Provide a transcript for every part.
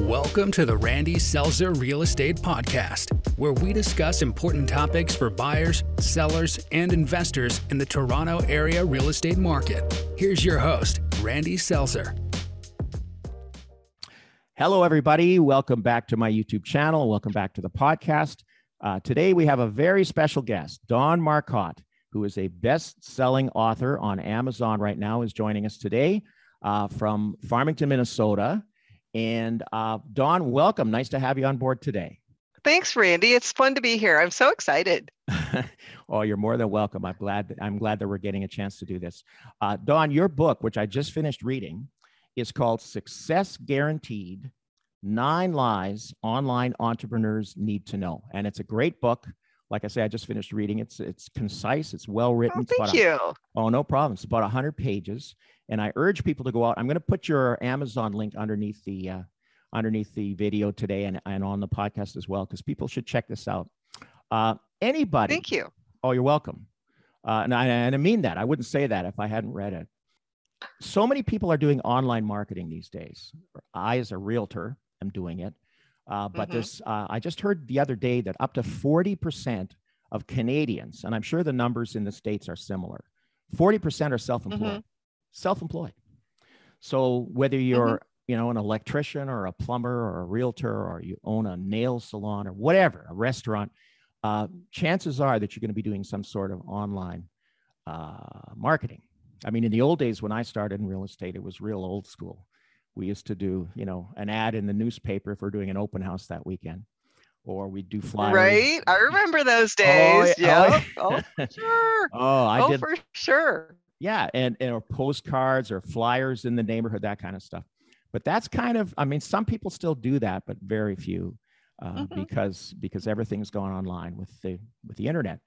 Welcome to the Randy Selzer Real Estate Podcast, where we discuss important topics for buyers, sellers, and investors in the Toronto area real estate market. Here's your host, Randy Selzer. Hello, everybody. Welcome back to my YouTube channel. Welcome back to the podcast. Uh, today, we have a very special guest, Dawn Marcotte, who is a best selling author on Amazon right now, is joining us today uh, from Farmington, Minnesota. And uh, Dawn, welcome. Nice to have you on board today. Thanks, Randy. It's fun to be here. I'm so excited. oh, you're more than welcome. I'm glad. That, I'm glad that we're getting a chance to do this. Uh, Don, your book, which I just finished reading, is called "Success Guaranteed: Nine Lies Online Entrepreneurs Need to Know," and it's a great book. Like I say, I just finished reading. It's it's concise. It's well written. Oh, thank you. A, oh, no problem. It's about hundred pages, and I urge people to go out. I'm going to put your Amazon link underneath the uh, underneath the video today and, and on the podcast as well, because people should check this out. Uh, anybody? Thank you. Oh, you're welcome. Uh, and, I, and I mean that. I wouldn't say that if I hadn't read it. So many people are doing online marketing these days. I, as a realtor, am doing it. Uh, but mm-hmm. this, uh, I just heard the other day that up to 40% of Canadians, and I'm sure the numbers in the States are similar, 40% are self employed. Mm-hmm self-employed. So whether you're, mm-hmm. you know, an electrician or a plumber or a realtor or you own a nail salon or whatever, a restaurant, uh, chances are that you're going to be doing some sort of online uh, marketing. I mean, in the old days when I started in real estate, it was real old school. We used to do, you know, an ad in the newspaper if we're doing an open house that weekend, or we do flyers. Right, I remember those days. Oh, yeah. Oh, oh, sure. Oh, I oh, did for sure yeah and, and or postcards or flyers in the neighborhood that kind of stuff but that's kind of i mean some people still do that but very few uh, mm-hmm. because because everything's gone online with the with the internet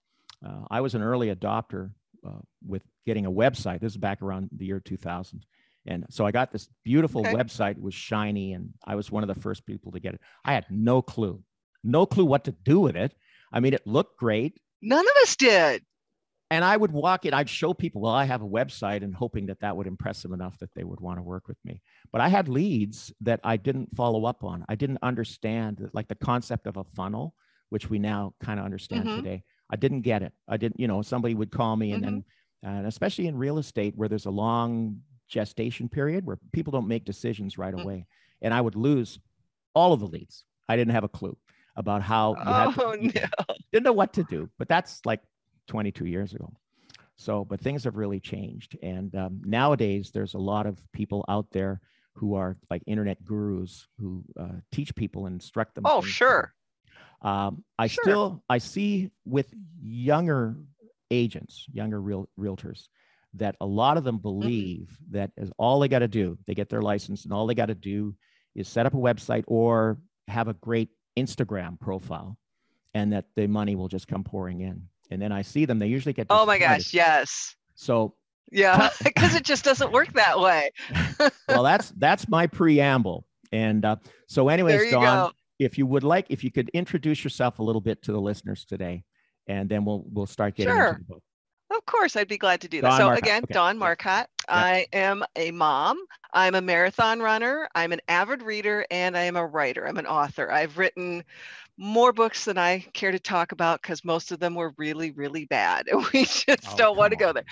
uh, i was an early adopter uh, with getting a website this is back around the year 2000 and so i got this beautiful okay. website it was shiny and i was one of the first people to get it i had no clue no clue what to do with it i mean it looked great none of us did and I would walk it. I'd show people, well, I have a website, and hoping that that would impress them enough that they would want to work with me. But I had leads that I didn't follow up on. I didn't understand, like the concept of a funnel, which we now kind of understand mm-hmm. today. I didn't get it. I didn't, you know, somebody would call me, and mm-hmm. then, and especially in real estate where there's a long gestation period where people don't make decisions right mm-hmm. away, and I would lose all of the leads. I didn't have a clue about how. Oh to, no! Didn't know what to do. But that's like 22 years ago. So, but things have really changed. And um, nowadays, there's a lot of people out there who are like internet gurus who uh, teach people and instruct them. Oh, sure. Um, I sure. still I see with younger agents, younger real realtors, that a lot of them mm-hmm. believe mm-hmm. that is all they got to do. They get their license, and all they got to do is set up a website or have a great Instagram profile, and that the money will just come pouring in and then I see them, they usually get. Oh my gosh, yes. So yeah, because it just doesn't work that way. well, that's that's my preamble, and uh, so anyways, Dawn, go. if you would like, if you could introduce yourself a little bit to the listeners today, and then we'll we'll start getting sure. into the book. Of course, I'd be glad to do that. so Marcotte. again, okay. Dawn Marcotte. I am a mom. I'm a marathon runner. I'm an avid reader, and I am a writer. I'm an author. I've written more books than I care to talk about because most of them were really, really bad, and we just oh, don't want to go there.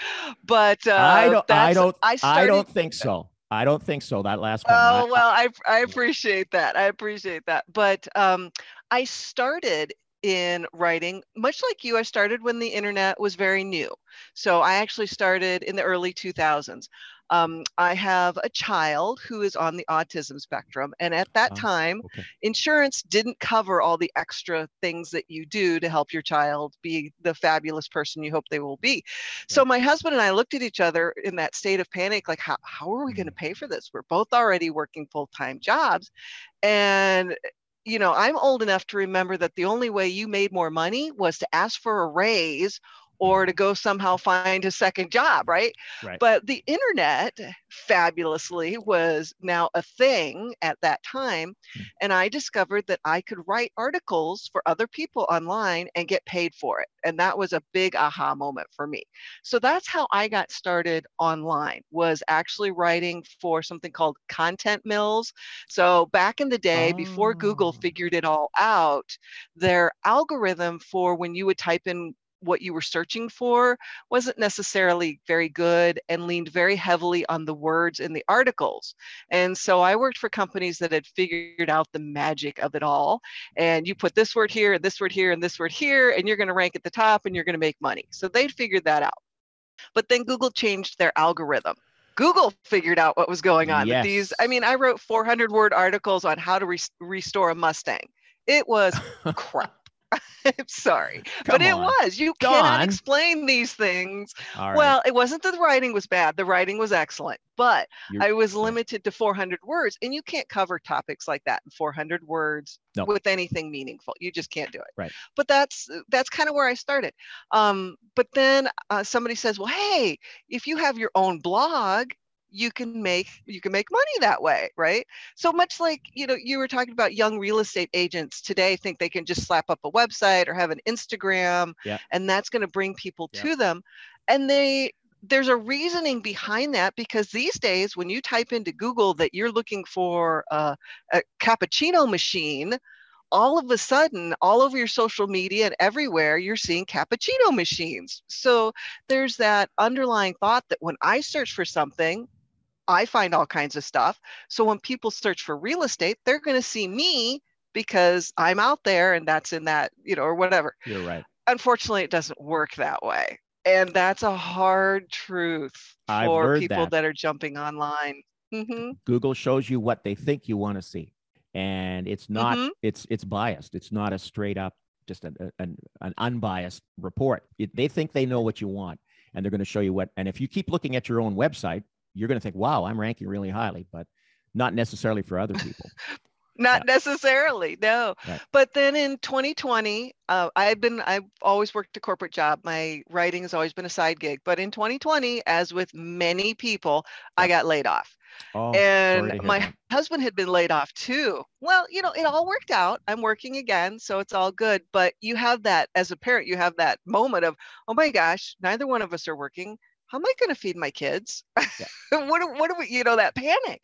But uh, I don't. I don't. I, started, I don't think so. I don't think so. That last one. Oh well, I I appreciate that. I appreciate that. But um, I started in writing much like you i started when the internet was very new so i actually started in the early 2000s um, I have a child who is on the autism spectrum. And at that oh, time, okay. insurance didn't cover all the extra things that you do to help your child be the fabulous person you hope they will be. So my husband and I looked at each other in that state of panic like, how, how are we going to mm. pay for this? We're both already working full time jobs. And you know, I'm old enough to remember that the only way you made more money was to ask for a raise or to go somehow find a second job, right? Right. But the internet fabulously was now a thing at that time. Hmm. And I discovered that I could write articles for other people online and get paid for it. And that was a big aha moment for me. So that's how I got started online was actually writing for something called content mills. So back in the day, before Google Oh. figured it all out, their algorithm for when you would type in what you were searching for wasn't necessarily very good and leaned very heavily on the words in the articles. And so I worked for companies that had figured out the magic of it all. And you put this word here, and this word here, and this word here, and you're going to rank at the top and you're going to make money. So they'd figured that out. But then Google changed their algorithm. Google figured out what was going on. that These, I mean, I wrote 400 word articles on how to res- restore a Mustang. It was crap. I'm sorry, but Come it on. was. You cannot Dawn. explain these things. Right. Well, it wasn't that the writing was bad. The writing was excellent, but You're- I was limited to 400 words, and you can't cover topics like that in 400 words No. with anything meaningful. You just can't do it. Right. But that's that's kind of where I started. Um, but then uh, somebody says, "Well, hey, if you have your own blog." You can make you can make money that way right so much like you know you were talking about young real estate agents today think they can just slap up a website or have an instagram Yeah. and that's going to bring people Yeah. to them and they there's a reasoning behind that because these days when you type into google that you're looking for a, a cappuccino machine all of a sudden all over your social media and everywhere you're seeing cappuccino machines so there's that underlying thought that when i search for something I find all kinds of stuff. So when people search for real estate, they're going to see me because I'm out there and that's in that, you know, or whatever. You're right. Unfortunately, it doesn't work that way. And that's a hard truth I've for people that. that. are jumping online. hmm Google shows you what they think you want to see, and it's not. Mhm. It's it's biased. It's not a straight up, just an an, an unbiased report. It, they think they know what you want, and they're going to show you what. And if you keep looking at your own website, you're going to think, "Wow, I'm ranking really highly," but not necessarily for other people. Not necessarily, no. Right. But then in 2020, uh, I've been, I've always worked a corporate job. My writing has always been a side gig. But in 2020, as with many people, I got laid off. Oh, and my that. husband had been laid off too. Well, you know, it all worked out. I'm working again, so it's all good. But you have that as a parent, you have that moment of, oh my gosh, neither one of us are working. How am I going to feed my kids? what, do- what do we, you know, that panic.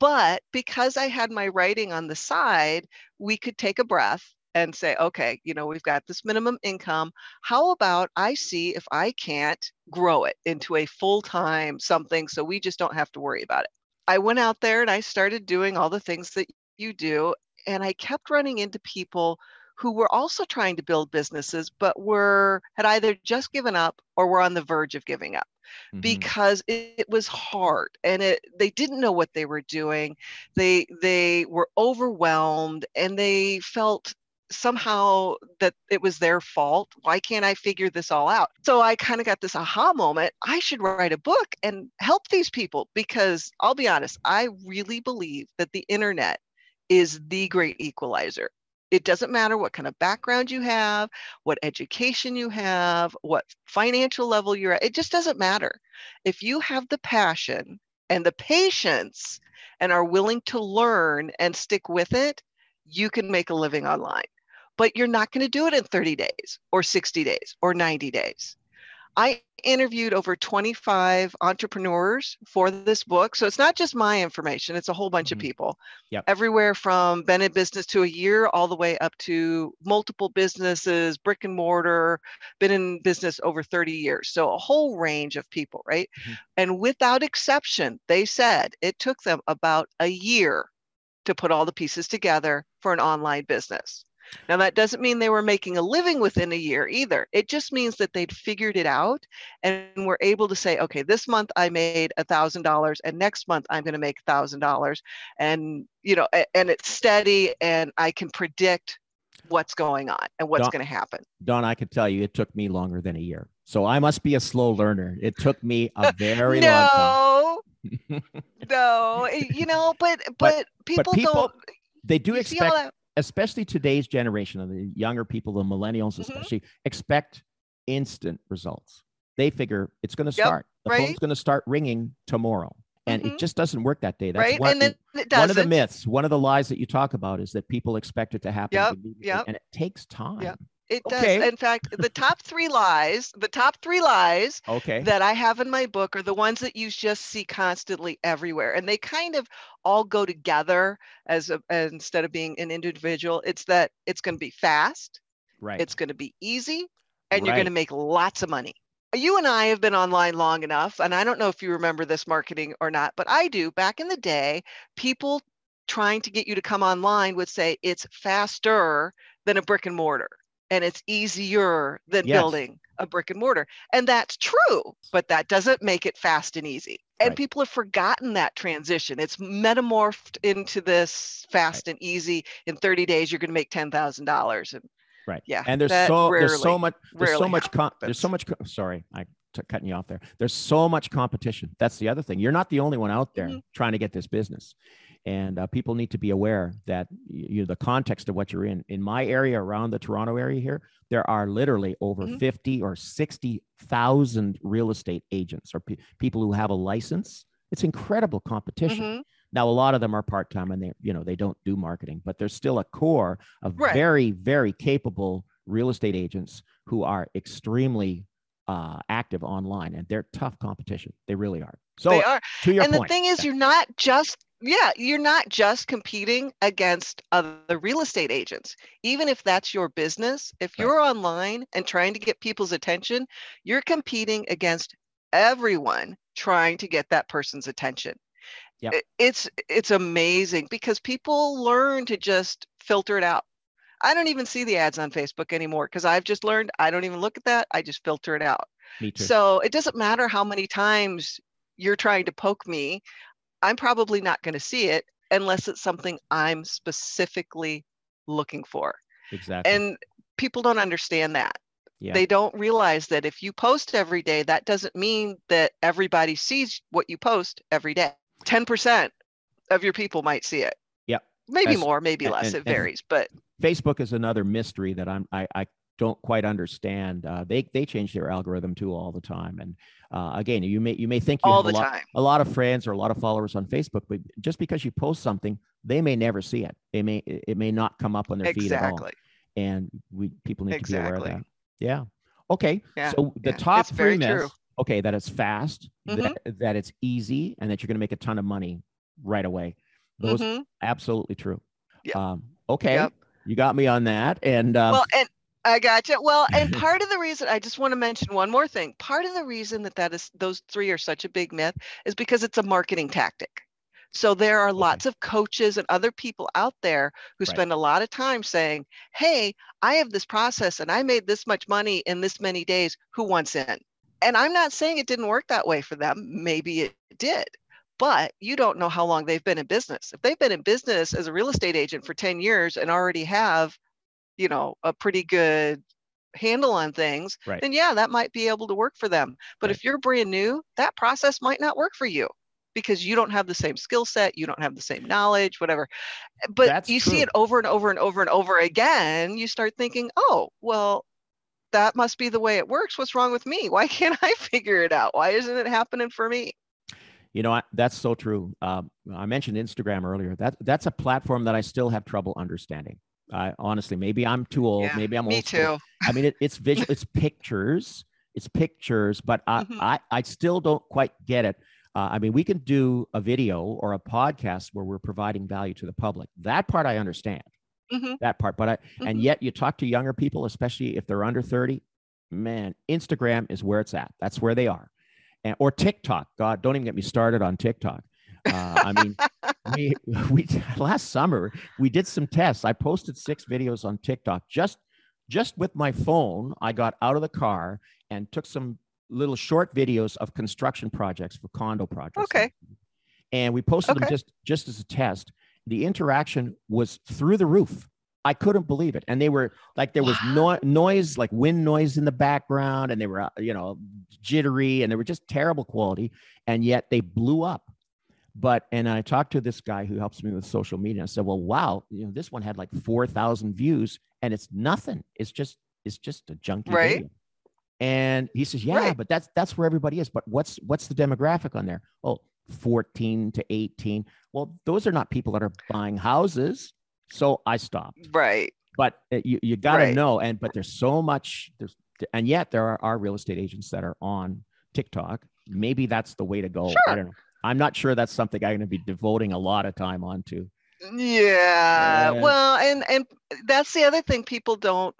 But because I had my writing on the side, we could take a breath and say, okay, you know, we've got this minimum income. How about I see if I can't grow it into a full time something so we just don't have to worry about it? I went out there and I started doing all the things that you do. And I kept running into people who were also trying to build businesses, but were had either just given up or were on the verge of giving up Mhm. because it, it was hard and it they didn't know what they were doing. They they were overwhelmed and they felt somehow that it was their fault. Why can't I figure this all out? So I kind of got this aha moment. I should write a book and help these people because I'll be honest, I really believe that the internet is the great equalizer. It doesn't matter what kind of background you have, what education you have, what financial level you're at. It just doesn't matter. If you have the passion and the patience and are willing to learn and stick with it, you can make a living online. But you're not going to do it in 30 days or 60 days or 90 days. I interviewed over 25 entrepreneurs for this book. So it's not just my information, it's a whole bunch Mhm. of people. Yep. Everywhere from been in business to a year, all the way up to multiple businesses, brick and mortar, been in business over 30 years. So a whole range of people, right? Mhm. And without exception, they said it took them about a year to put all the pieces together for an online business. Now, that doesn't mean they were making a living within a year either. It just means that they'd figured it out and were able to say, okay, this month I made a thousand dollars and next month I'm going to make a thousand dollars. And, you know, and it's steady and I can predict what's going on and what's going to happen. Dawn, I could tell you it took me longer than a year. So I must be a slow learner. It took me a very long time. no, no, you know, but, but, people, people don't, They do expect, especially today's generation of the younger people, the millennials Mhm. especially, expect instant results. They figure it's going to Yep, start. the right. phone's going to start ringing tomorrow. And Mhm. it just doesn't work that day. That's right? one, and then it one of the myths, one of the lies that you talk about is that people expect it to happen Yep, immediately, yep. and it takes time. It does. Okay. In fact, the top three lies, the top three lies Okay. that I have in my book are the ones that you just see constantly everywhere. And they kind of all go together as a, as instead of being an individual. It's that it's going to be fast, right. it's going to be easy, and you're going to make lots of money. You and I have been online long enough, and I don't know if you remember this marketing or not, but I do. Back in the day, people trying to get you to come online would say it's faster than a brick and mortar and it's easier than Yes. building a brick and mortar. And that's true, but that doesn't make it fast and easy. And Right. people have forgotten that transition. It's metamorphed into this fast and easy. In 30 days, you're going to make $10,000. And Right. yeah, and there's so there's so much there's so much com- there's so much co- sorry I t- cutting you off there there's so much competition that's the other thing you're not the only one out there Mhm. trying to get this business and uh, people need to be aware that you know the context of what you're in in my area around the toronto area here there are literally over Mhm. 50 or 60,000 real estate agents or pe- people who have a license it's incredible competition Mhm. now, a lot of them are part time and they, you know, they don't do marketing, but there's still a core of Right. very, very capable real estate agents who are extremely uh, active online, and they're tough competition. They really are. So, they are. to your and point, the thing is, you're not just yeah, you're not just competing against other real estate agents. Even if that's your business, if you're online and trying to get people's attention, you're competing against everyone trying to get that person's attention. Yep. It's it's amazing because people learn to just filter it out. I don't even see the ads on Facebook anymore because I've just learned I don't even look at that. I just filter it out. me too. So it doesn't matter how many times you're trying to poke me, I'm probably not going to see it unless it's something I'm specifically looking for. exactly. And people don't understand that. yeah. They don't realize that if you post every day, that doesn't mean that everybody sees what you post every day. 10% of your people might see it. Yep. Maybe more, maybe and- less. and- it varies, but Facebook is another mystery that I'm I, I don't quite understand. Uh, they they change their algorithm too all the time, and uh, again, you may you may think you all have the a lot, time. a lot of friends or a lot of followers on Facebook, but just because you post something, they may never see it. They may it may not come up on their feed at all, Exactly. and we people need to be aware of that. Yeah. Okay. Yeah, So the yeah, top it's three true. myths. Okay, that it's fast, Mhm. that, that it's easy, and that you're going to make a ton of money right away. Those Mhm. absolutely true. Yep. Um, okay, Yep. you got me on that, and um, well, and I gotcha. Well, and part of the reason I just want to mention one more thing. Part of the reason that that is those three are such a big myth is because it's a marketing tactic. So there are lots of coaches and other people out there who Right. spend a lot of time saying, "Hey, I have this process and I made this much money in this many days. Who wants in?" And I'm not saying it didn't work that way for them. Maybe it did. But you don't know how long they've been in business. If they've been in business as a real estate agent for 10 years and already have you know a pretty good handle on things Right. then yeah that might be able to work for them but Right. if you're brand new that process might not work for you because you don't have the same skill set you don't have the same knowledge whatever but That's you see it over and over and over and over again you start thinking oh well that must be the way it works what's wrong with me why can't i figure it out why isn't it happening for me You know, I, that's so true. Um, I mentioned Instagram earlier. That that's a platform that I still have trouble understanding. I honestly, maybe I'm too old. Yeah, maybe I'm me old. school. too I mean, it, it's visual. It's pictures. It's pictures, but I, Mhm. I I still don't quite get it. Uh, I mean, we can do a video or a podcast where we're providing value to the public. That part I understand. Mhm. That part, but I and Mhm. yet you talk to younger people, especially if they're under thirty. Man, Instagram is where it's at. That's where they are, and or TikTok. God, don't even get me started on TikTok. Uh, I mean, we we last summer we did some tests. I posted six videos on TikTok just just with my phone. I got out of the car and took some little short videos of construction projects for condo projects. Okay. And we posted them just just as a test. The interaction was through the roof. I couldn't believe it. And they were like there was no, noise, like wind noise in the background, and they were uh, you know jittery, and they were just terrible quality. And yet they blew up but and I talked to this guy who helps me with social media. I said, "Well, wow, you know, this one had like four thousand views, and it's nothing. It's just it's just a junky Right. video." And he says, yeah, Right. but that's that's where everybody is. But what's what's the demographic on there? Oh, 14 to 18. Well, those are not people that are buying houses. So I stopped. Right. But uh, you you got to Right. know. And but there's so much. There's and yet there are, are real estate agents that are on TikTok. Maybe that's the way to go. I Sure. don't know. I'm not sure that's something I'm going to be devoting a lot of time onto. Yeah. Yeah. Well, and and that's the other thing people don't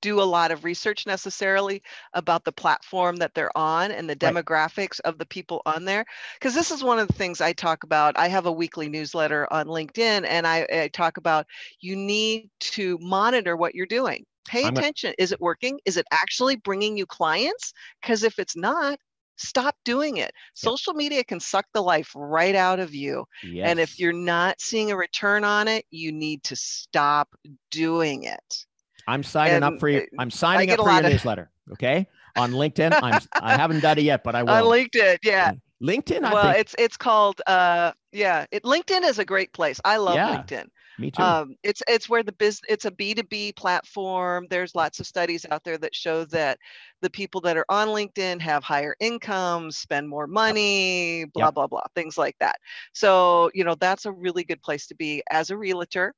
do a lot of research necessarily about the platform that they're on and the Right. demographics of the people on there because this is one of the things I talk about. I have a weekly newsletter on LinkedIn and I, I talk about you need to monitor what you're doing. Pay I'm gonna- attention. Is it working? Is it actually bringing you clients? Because if it's not, stop doing it. Social media can suck the life right out of you. Yes. And if you're not seeing a return on it, you need to stop doing it. I'm signing up for you. uh, I'm signing up for your of- newsletter. Okay. On LinkedIn. I'm I haven't done it yet, but I will. On LinkedIn, yeah. LinkedIn, I Well, think it's it's called uh yeah, it LinkedIn is a great place. I love Yeah, LinkedIn. Me too. Um it's it's where the business it's a B2B platform. There's lots of studies out there that show that the people that are on LinkedIn have higher incomes, spend more money, blah Yep. blah blah, things like that. So, you know, that's a really good place to be as a realtor.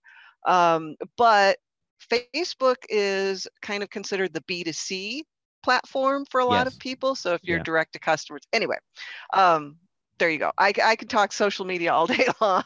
Um but Facebook is kind of considered the B2C platform for a lot Yes. of people. So if you're Yeah. direct to customers, anyway, um, there you go. I, I can talk social media all day long.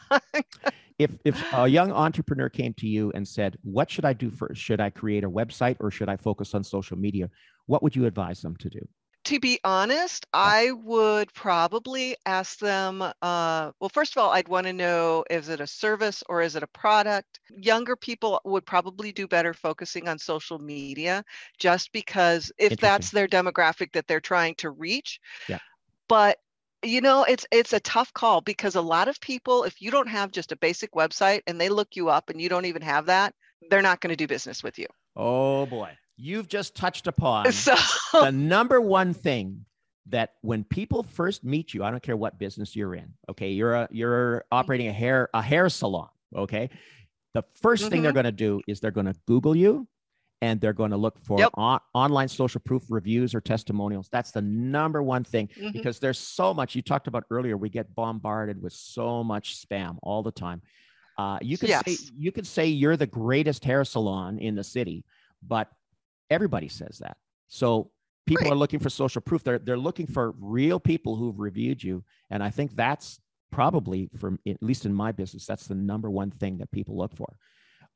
If if a young entrepreneur came to you and said, "What should I do first? Should I create a website or should I focus on social media?" What would you advise them to do? to be honest, I would probably ask them. Uh, well, first of all, I'd want to know is it a service or is it a product? Younger people would probably do better focusing on social media just because if that's their demographic that they're trying to reach. Yeah. But you know it's it's a tough call because a lot of people if you don't have just a basic website and they look you up and you don't even have that they're not going to do business with you Oh boy, you've just touched upon so the number one thing that when people first meet you, I don't care what business you're in. Okay, you're a you're operating a hair a hair salon. Okay, the 1st thing they're Mhm. going to do is they're going to Google you, and they're going to look for Yep. on, online social proof reviews or testimonials. That's the number one thing Mhm. because there's so much. You talked about earlier. We get bombarded with so much spam all the time. Uh, you could say you could say you're the greatest hair salon in the city, but everybody says that. So people Right. are looking for social proof. They're they're looking for real people who've reviewed you, and I think that's probably from at least in my business, that's the number one thing that people look for.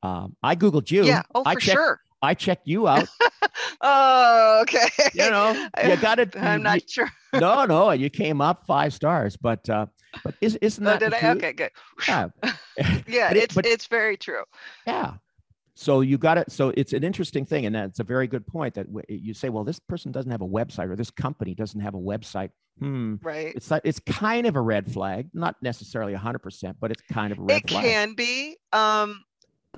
Um, I googled you. yeah oh I for checked, sure I checked you out. oh okay You know, you got it. i'm not sure no, no, you came up five stars, but uh, but is, isn't oh, that did i truth? okay good Yeah. yeah But it- it's but- it's very true Yeah. So you got it. So it's an interesting thing, and that's a very good point. That you say, well, this person doesn't have a website, or this company doesn't have a website. Hmm. right It's like it's kind of a red flag, not necessarily hundred percent, but it's kind of a red it flag. can be um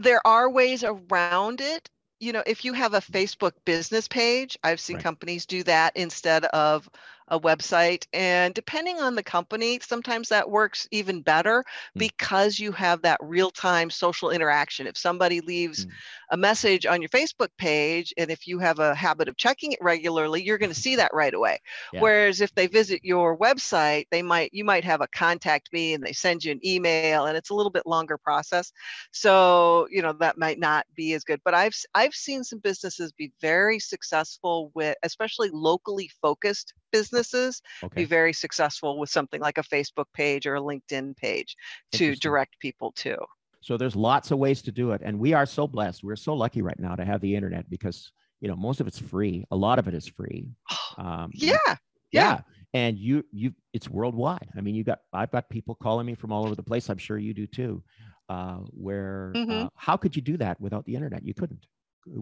there are ways around it you know if you have a facebook business page i've seen Right. companies do that instead of a website and depending on the company sometimes that works even better Mm. because you have that real-time social interaction if somebody leaves Mm. a message on your facebook page and if you have a habit of checking it regularly you're going to see that right away Yeah. whereas if they visit your website they might you might have a contact me and they send you an email and it's a little bit longer process so you know that might not be as good but i've i've seen some businesses be very successful with especially locally focused businesses be very successful with something like a facebook page or a linkedin page to direct people to. So there's lots of ways to do it, and we are so blessed. We're so lucky right now to have the internet because you know most of it's free. A lot of it is free. Um, yeah yeah. and you you it's worldwide. I mean you got i've got people calling me from all over the place. I'm sure you do too uh where uh, Mhm. how could you do that without the internet? You couldn't.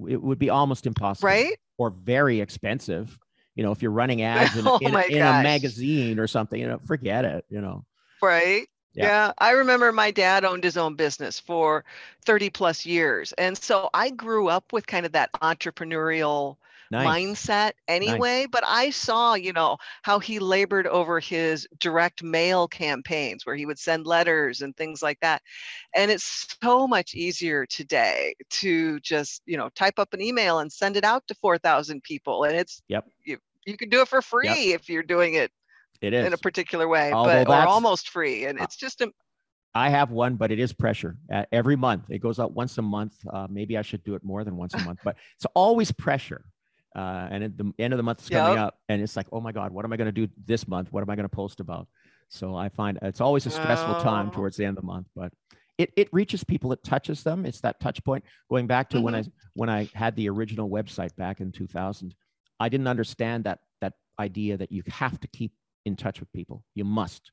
It would be almost impossible right? or very expensive you know if you're running ads in, a- Oh in, in a magazine or something you know forget it you know Right. Yeah. Yeah. I remember my dad owned his own business for 30 plus years. And so I grew up with kind of that entrepreneurial nice. mindset anyway. Nice. But I saw, you know, how he labored over his direct mail campaigns where he would send letters and things like that. And it's so much easier today to just, you know, type up an email and send it out to 4,000 people. And it's, yep. You, you can do it for free yep. if you're doing it it is in a particular way, Although but or almost free. And it's just a, I have one, but it is pressure uh, every month. It goes out once a month. Uh, maybe I should do it more than once a month, but it's always pressure. Uh, and at the end of the month is coming yep. up, and it's like, oh my God, what am I going to do this month? What am I going to post about? So I find it's always a stressful oh. time towards the end of the month, but it, it reaches people. It touches them. It's that touch point. Going back to mm-hmm. when I when I had the original website back in 2000, I didn't understand that that idea that you have to keep in touch with people. You must,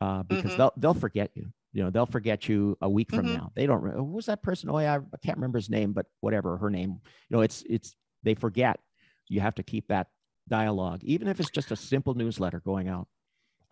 uh, because mm-hmm. they'll they'll forget you you know they'll forget you a week from mm-hmm. now they don't who was that person oh yeah i can't remember his name but whatever her name you know it's it's they forget you have to keep that dialogue even if it's just a simple newsletter going out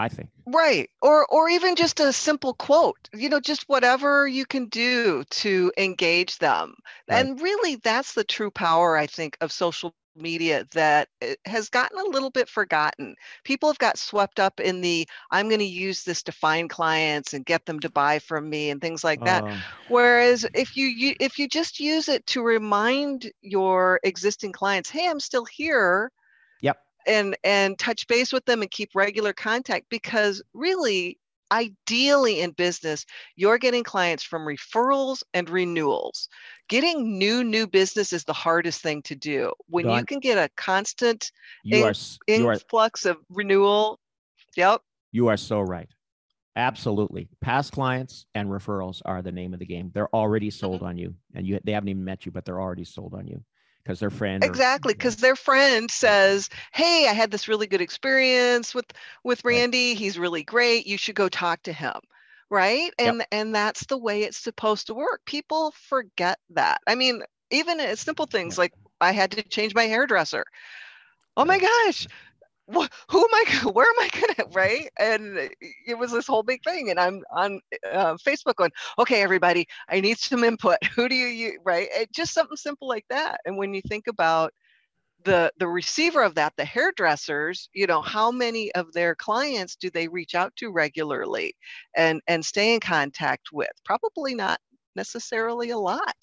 i think right or or even just a simple quote you know just whatever you can do to engage them right. and really that's the true power i think of social media that has gotten a little bit forgotten. People have got swept up in the I'm going to use this to find clients and get them to buy from me and things like that. Uh, Whereas if you if you just use it to remind your existing clients, "Hey, I'm still here." And and touch base with them and keep regular contact because really ideally in business, you're getting clients from referrals and renewals. Getting new new business is the hardest thing to do. When Dawn, you can get a constant in, are, influx are, of renewal, yep. You are so right. Absolutely. Past clients and referrals are the name of the game. They're already sold mm-hmm. on you and you they haven't even met you, but they're already sold on you because their friend exactly because their friend says hey i had this really good experience with with randy right. he's really great you should go talk to him right and yep. and that's the way it's supposed to work people forget that i mean even uh, simple things yep. like i had to change my hairdresser oh my gosh who am I? Where am I gonna? Right? And it was this whole big thing. And I'm on uh, Facebook going, okay, everybody, I need some input. Who do you use? Right? It, just something simple like that. And when you think about the the receiver of that, the hairdressers, you know, how many of their clients do they reach out to regularly and and stay in contact with? Probably not necessarily a lot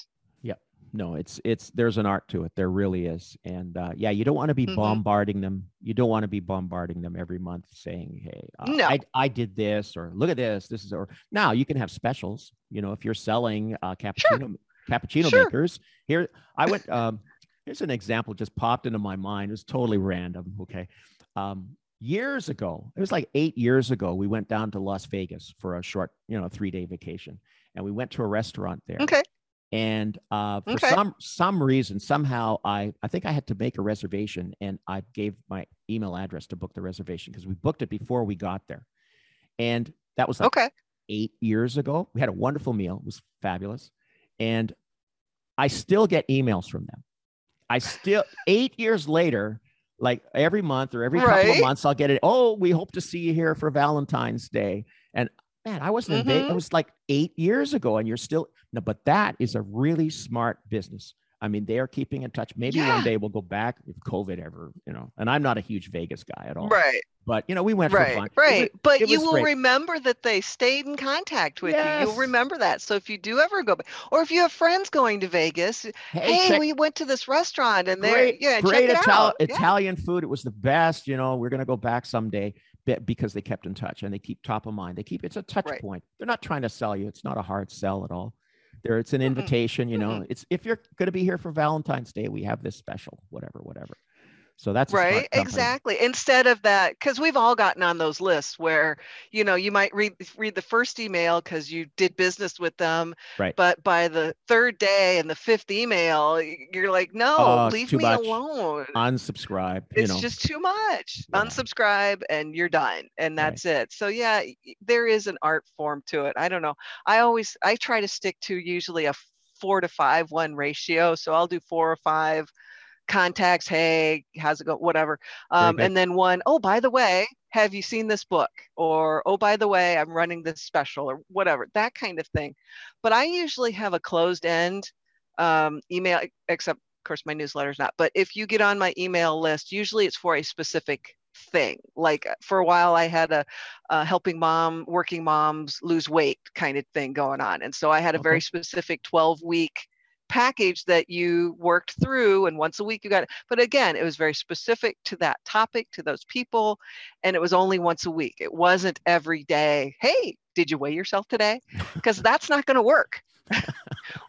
no it's it's there's an art to it. There really is. And uh, yeah you don't want to be mm-hmm. bombarding them. You don't want to be bombarding them every month saying hey uh, no. I, I did this or look at this. This is or now you can have specials. You know if you're selling uh, cappuccino sure. cappuccino sure. makers here i went um, here's an example just popped into my mind. It was totally random okay? Um, years ago it was like eight years ago we went down to las vegas for a short you know three day vacation. And we went to a restaurant there. Okay and uh, for okay. some some reason somehow i i think i had to make a reservation and i gave my email address to book the reservation because we booked it before we got there. And that was like okay. eight years ago. We had a wonderful meal. It was fabulous. And i still get emails from them. I still eight years later like every month or every right. couple of months i'll get it oh we hope to see you here for valentine's day. And man i wasn't mm-hmm. in vegas it was like eight years ago and you're still no, but that is a really smart business. I mean, they are keeping in touch. Maybe yeah. one day we'll go back if COVID ever, you know. And I'm not a huge Vegas guy at all. Right. But you know, we went right, for fun. Right. It, but it you will great. remember that they stayed in contact with yes. you. You'll remember that. So if you do ever go back, or if you have friends going to Vegas, hey, hey check, we went to this restaurant and they're yeah, great check it Ital- out. Italian yeah. food. It was the best. You know, we're gonna go back someday because they kept in touch and they keep top of mind. They keep it's a touch right. point. They're not trying to sell you. It's not a hard sell at all there it's an invitation you know mm-hmm. it's if you're going to be here for valentine's day we have this special whatever whatever so that's right exactly instead of that because we've all gotten on those lists where you know you might read read the first email because you did business with them right but by the third day and the fifth email you're like no oh, leave me much. alone unsubscribe it's know. just too much yeah. unsubscribe and you're done and that's right. it so yeah there is an art form to it i don't know i always i try to stick to usually a four to five one ratio so i'll do four or five contacts hey how's it go whatever um, and then one oh by the way have you seen this book or oh by the way i'm running this special or whatever that kind of thing but i usually have a closed end um, email except of course, my newsletter's not, but if you get on my email list, usually it's for a specific thing. Like uh, for a while, I had a, a, helping mom, working moms lose weight kind of thing going on. And so I had a okay. very specific 12 week package that you worked through and once a week you got it but again it was very specific to that topic to those people and it was only once a week it wasn't every day hey did you weigh yourself today because that's not going to work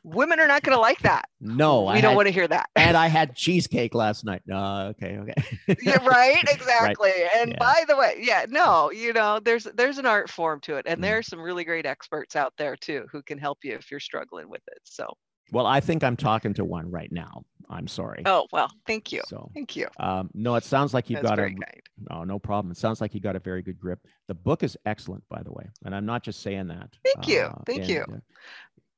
Women are not going to like that. No, we I don't want to hear that. and I had cheesecake last night. Uh, okay, okay. yeah, right. Exactly. Right. And yeah. by the way, yeah, no, you know, there's there's an art form to it, and mm. there's some really great experts out there too who can help you if you're struggling with it. So. Well, I think I'm talking to one right now. I'm sorry. Oh well, thank you. So thank you. Um, no, it sounds like you've That's got a kind. no, no problem. It sounds like you got a very good grip. The book is excellent, by the way, and I'm not just saying that. Thank uh, you. Thank and, you. Uh,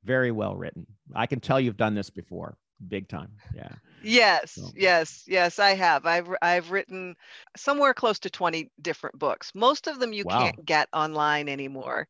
very well written. I can tell you've done this before, big time. Yeah. Yes, so. yes, yes, I have. I've I've written somewhere close to 20 different books. Most of them you wow. can't get online anymore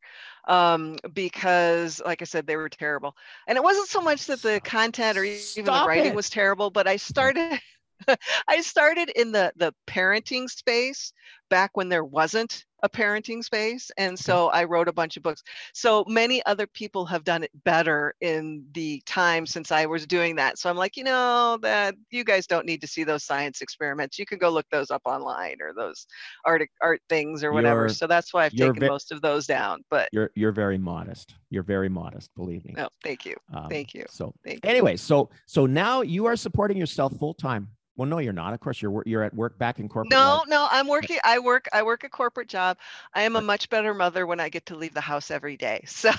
um, because, like I said, they were terrible. And it wasn't so much that the content or even Stop the writing it. was terrible, but I started. I started in the the parenting space back when there wasn't a parenting space. And so I wrote a bunch of books. So many other people have done it better in the time since I was doing that. So I'm like, you know, that you guys don't need to see those science experiments. You can go look those up online or those art art things or whatever. You're, so that's why I've taken ve- most of those down. But you're you're very modest. You're very modest, believe me. No, thank you. Um, thank you. So thank anyway, so so now you are supporting yourself full time well, no, you're not. Of course, you're you're at work back in corporate. No, life. no, I'm working. I work. I work a corporate job. I am a much better mother when I get to leave the house every day. So,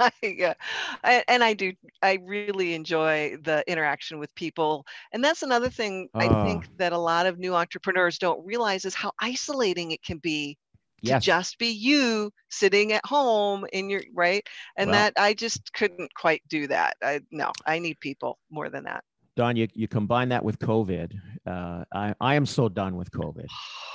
I, uh, I, and I do. I really enjoy the interaction with people, and that's another thing I think oh. that a lot of new entrepreneurs don't realize is how isolating it can be to just be you sitting at home in your right and well, that i just couldn't quite do that i no i need people more than that Dawn, you, you combine that with COVID. Uh, I, I am so done with COVID.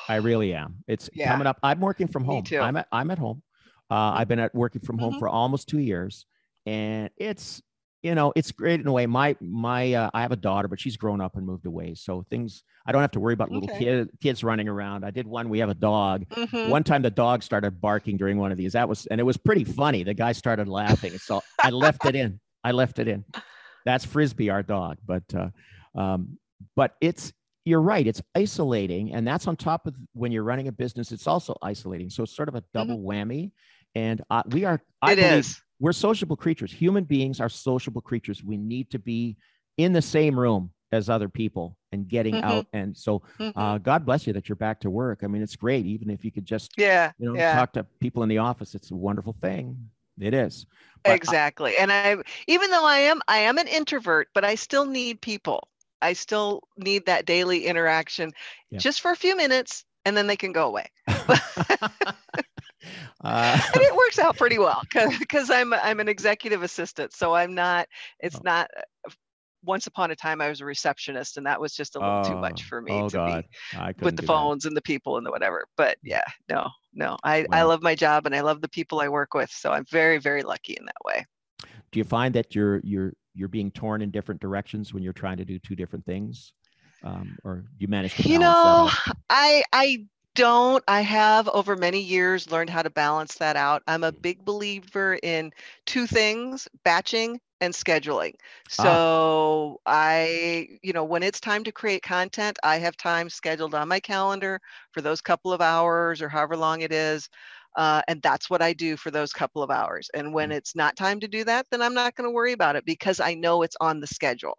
I really am. It's yeah. coming up. I'm working from home. I'm at, I'm at home. Uh, I've been at working from home mm-hmm. for almost two years, and it's you know it's great in a way. My my uh, I have a daughter, but she's grown up and moved away, so things I don't have to worry about little kid, kids running around. I did one. We have a dog. Mm-hmm. One time the dog started barking during one of these. That was and it was pretty funny. The guy started laughing, so I left it in. I left it in. That's Frisbee, our dog. But uh, um, but it's you're right. It's isolating, and that's on top of when you're running a business. It's also isolating. So it's sort of a mm-hmm. double mm-hmm. whammy. And uh, we are. I it believe is. We're sociable creatures. Human beings are sociable creatures. We need to be in the same room as other people and getting mm-hmm. out. And so, mm-hmm. uh, God bless you that you're back to work. I mean, it's great. Even if you could just, yeah, you know, yeah. talk to people in the office, it's a wonderful thing. It is. But exactly. and I even though I am I am an introvert, but I still need people. I still need that daily interaction yeah. just for a few minutes and then they can go away. uh, and it works out pretty well because I'm I'm an executive assistant, so I'm not. It's oh. not once upon a time I was a receptionist and that was just a little uh, too much oh, for me oh to God. be with the phones that. and the people and the whatever. But yeah, no, no, I, I love my job and I love the people I work with. So I'm very, very lucky in that way. Do you find that you're, you're, you're being torn in different directions when you're trying to do two different things? Um, or you manage to, you know, I, I don't. I have over many years learned how to balance that out. I'm a mm. big believer in two things batching and scheduling. Ah. So ah. I, you know, when it's time to create content, I have time scheduled on my calendar for those couple of hours or however long it is. Uh, and that's what I do for those couple of hours. And when mm. it's not time to do that, then I'm not going to worry about it because I know it's on the schedule.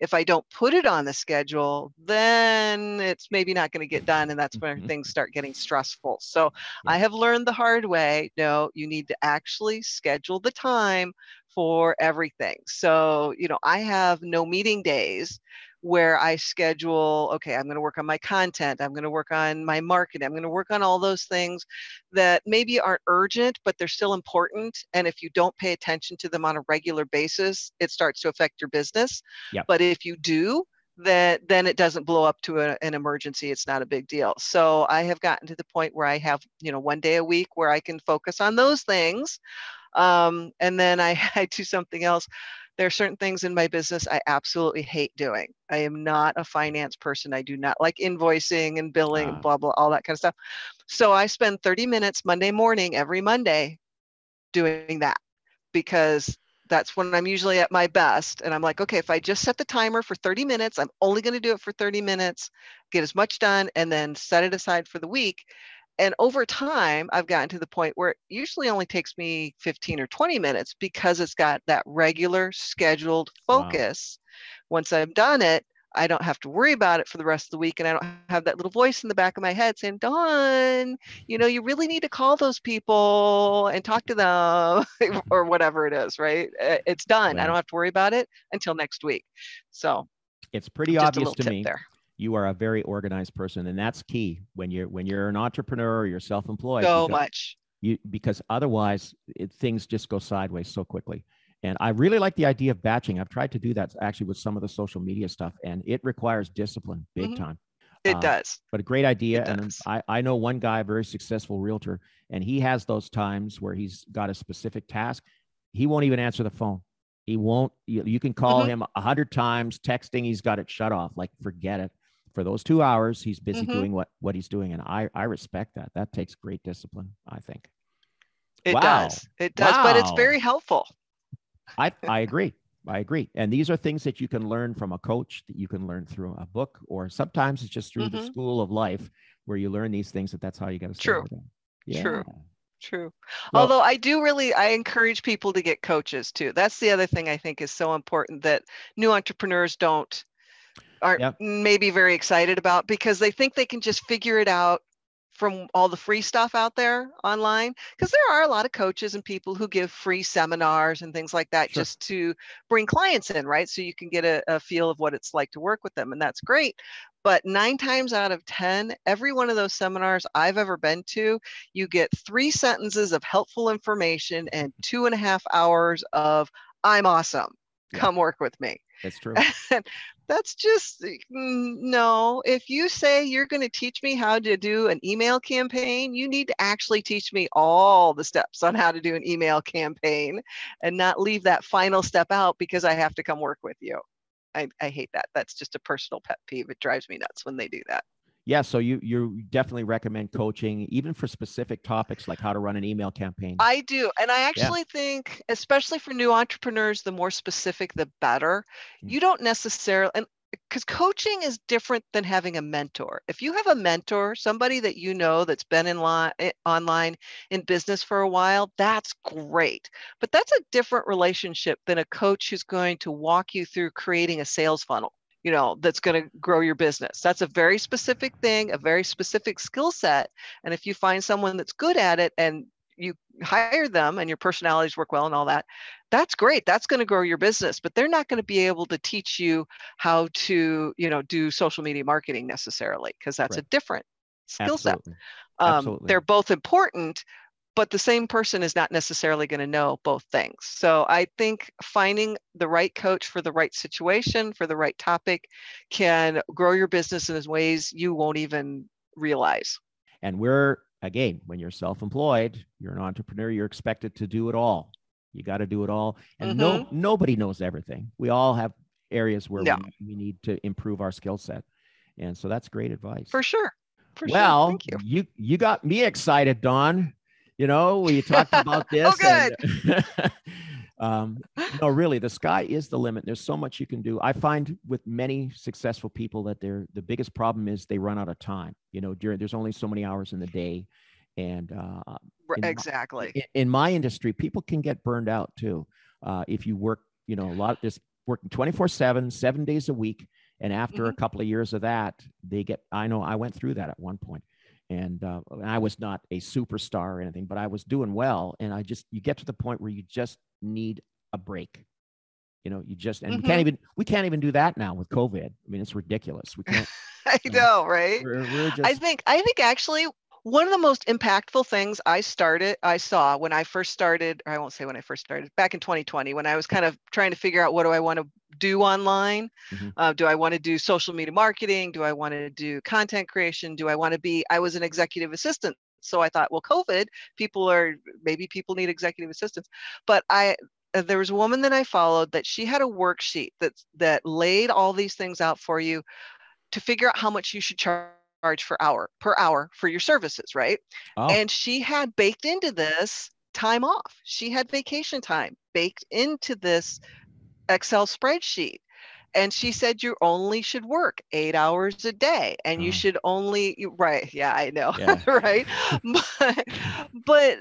If I don't put it on the schedule, then it's maybe not going to get done. And that's where mm-hmm. things start getting stressful. So I have learned the hard way no, you need to actually schedule the time for everything. So, you know, I have no meeting days where I schedule, okay, I'm going to work on my content, I'm going to work on my marketing, I'm going to work on all those things that maybe aren't urgent, but they're still important. And if you don't pay attention to them on a regular basis, it starts to affect your business. Yep. But if you do, that then it doesn't blow up to a, an emergency it's not a big deal so i have gotten to the point where i have you know one day a week where i can focus on those things um, and then I, I do something else There are certain things in my business I absolutely hate doing. I am not a finance person. I do not like invoicing and billing, uh, blah, blah, all that kind of stuff. So I spend 30 minutes Monday morning, every Monday, doing that because that's when I'm usually at my best. And I'm like, okay, if I just set the timer for 30 minutes, I'm only going to do it for 30 minutes, get as much done, and then set it aside for the week. And over time, I've gotten to the point where it usually only takes me 15 or 20 minutes because it's got that regular scheduled focus. Wow. Once I've done it, I don't have to worry about it for the rest of the week. And I don't have that little voice in the back of my head saying, Dawn, you know, you really need to call those people and talk to them or whatever it is, right? It's done. Right. I don't have to worry about it until next week. So it's pretty obvious to me. There. You are a very organized person, and that's key when you're when you're an entrepreneur or you're self-employed. So much. You because otherwise it, things just go sideways so quickly. And I really like the idea of batching. I've tried to do that actually with some of the social media stuff, and it requires discipline big mm-hmm. time. It uh, does. But a great idea. and I, I know one guy, a very successful realtor, and he has those times where he's got a specific task. He won't even answer the phone. He won't, you, you can call mm-hmm. him a hundred times, texting, he's got it shut off. Like, forget it. For those two hours, he's busy mm-hmm. doing what, what he's doing. And I, I respect that. That takes great discipline, I think. It wow. does. It does. Wow. But it's very helpful. I, I agree. I agree. And these are things that you can learn from a coach, that you can learn through a book, or sometimes it's just through mm-hmm. the school of life where you learn these things that that's how you got to True. Yeah. True. True. Well, Although I do really, I encourage people to get coaches too. That's the other thing I think is so important that new entrepreneurs don't aren't yep. maybe very excited about because they think they can just figure it out from all the free stuff out there online. Because there are a lot of coaches and people who give free seminars and things like that sure. just to bring clients in right? So you can get a, a, feel of what it's like to work with them and that's great. But nine times out of ten every one of those seminars i've ever been to you get three sentences of helpful information and two and a half hours of i'm awesome. Come work with me. That's true that's just eh, no. If you say you're going to teach me how to do an email campaign, you need to actually teach me all the steps on how to do an email campaign and not leave that final step out because I have to come work with you. I, I hate that. That's just a personal pet peeve. It drives me nuts when they do that yeah so you you definitely recommend coaching even for specific topics like how to run an email campaign i do and i actually yeah. think especially for new entrepreneurs the more specific the better mm-hmm. you don't necessarily and because coaching is different than having a mentor. If you have a mentor, somebody that you know that's been in line eh, online in business for a while, that's great. But that's a different relationship than a coach who's going to walk you through creating a sales funnel you know that's going to grow your business. That's a very specific thing a very specific skill set and if you find someone that's good at it and you hire them and your personalities work well and all that that's great that's going to grow your business but they're not going to be able to teach you how to you know do social media marketing necessarily because that's right. a different skill set. Um, they're both important but the same person is not necessarily going to know both things. So I think finding the right coach for the right situation, for the right topic, can grow your business in ways you won't even realize. And we're, again, when you're self employed, you're an entrepreneur, you're expected to do it all. You got to do it all. And mm-hmm. no, nobody knows everything. We all have areas where we, we need to improve our skill set. And so that's great advice. For sure. For well, sure. you. you you got me excited, Dawn you know, we talked about this. oh, good. And, um, no, really, the sky is the limit. There's so much you can do. I find with many successful people that they're the biggest problem is they run out of time. You know, during there's only so many hours in the day, and uh, in exactly my, in, my industry, people can get burned out too. Uh, if you work, you know, a lot of this working 24 7, seven days a week. And after mm-hmm. a couple of years of that, they get, I know I went through that at one point and uh, I was not a superstar or anything, but I was doing well. And I just you get to the point where you just need a break. You know, you just and mm-hmm. we can't mm-hmm. even we can't even do that now with COVID. I mean, it's ridiculous. We can't. I know, right? We're, we're just... I think I think actually one of the most impactful things I started, I saw when I first started, or I won't say when I first started, back in 2020, when I was kind of trying to figure out what do I want to do online? Mm-hmm. Uh, do I want to do social media marketing? Do I want to do content creation? Do I want to be, I was an executive assistant. So I thought, well, COVID, people are, maybe people need executive assistants. But I, uh, there was a woman that I followed that she had a worksheet that that laid all these things out for you to figure out how much you should charge for hour per hour for your services, right? Oh. And she had baked into this time off. She had vacation time baked into this Excel spreadsheet. And she said you only should work eight hours a day and you oh. should only, right. Yeah, I know. Yeah. right. but, but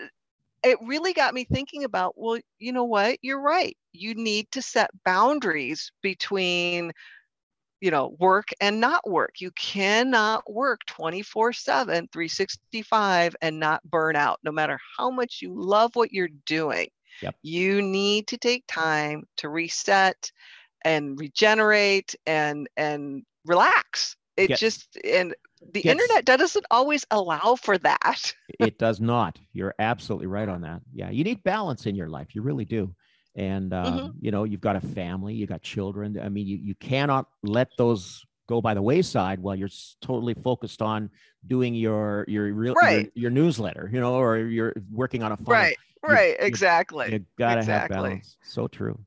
it really got me thinking about well, you know what? You're right. You need to set boundaries between you know work and not work you cannot work 24 7 365 and not burn out no matter how much you love what you're doing yep. you need to take time to reset and regenerate and and relax it yes. just and the yes. internet doesn't always allow for that it does not you're absolutely right on that yeah you need balance in your life you really do and uh, mm-hmm. you know you've got a family you got children i mean you, you cannot let those go by the wayside while you're totally focused on doing your your real right. your, your, newsletter you know or you're working on a funnel. right right you, exactly you, you gotta exactly. have balance so true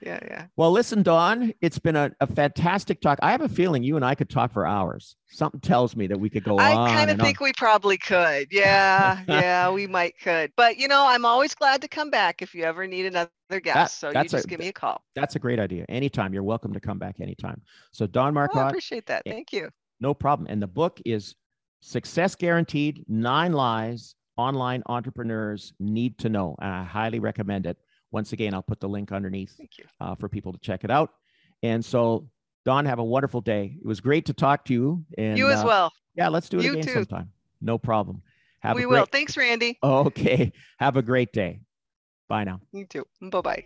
yeah, yeah. Well, listen, Dawn, it's been a, a, fantastic talk. I have a feeling you and I could talk for hours. Something tells me that we could go I on. I kind of think on. we probably could. Yeah, yeah, we might could. But you know, I'm always glad to come back if you ever need another guest. That, so you just a, give me a call. That's a great idea. Anytime. You're welcome to come back anytime. So Dawn Marcotte. Oh, I appreciate that. Eh, Thank you. No problem. And the book is Success Guaranteed: Nine Lies Online Entrepreneurs Need to Know. And I highly recommend it. Once again, I'll put the link underneath uh, for people to check it out. And so, Dawn, have a wonderful day. It was great to talk to you. And you as uh, well. Yeah, let's do it you again too. sometime. No problem. Have we great... will. Thanks, Randy. Okay. Have a great day. Bye now. You too. Bye bye.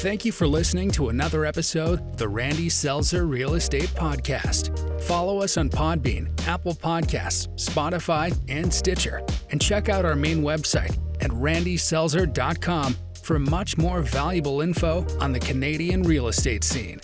Thank you for listening to another episode the Randy Selzer Real Estate Podcast. Follow us on Podbean, Apple Podcasts, Spotify, and Stitcher. And check out our main website, at randyselzer.com for much more valuable info on the Canadian real estate scene.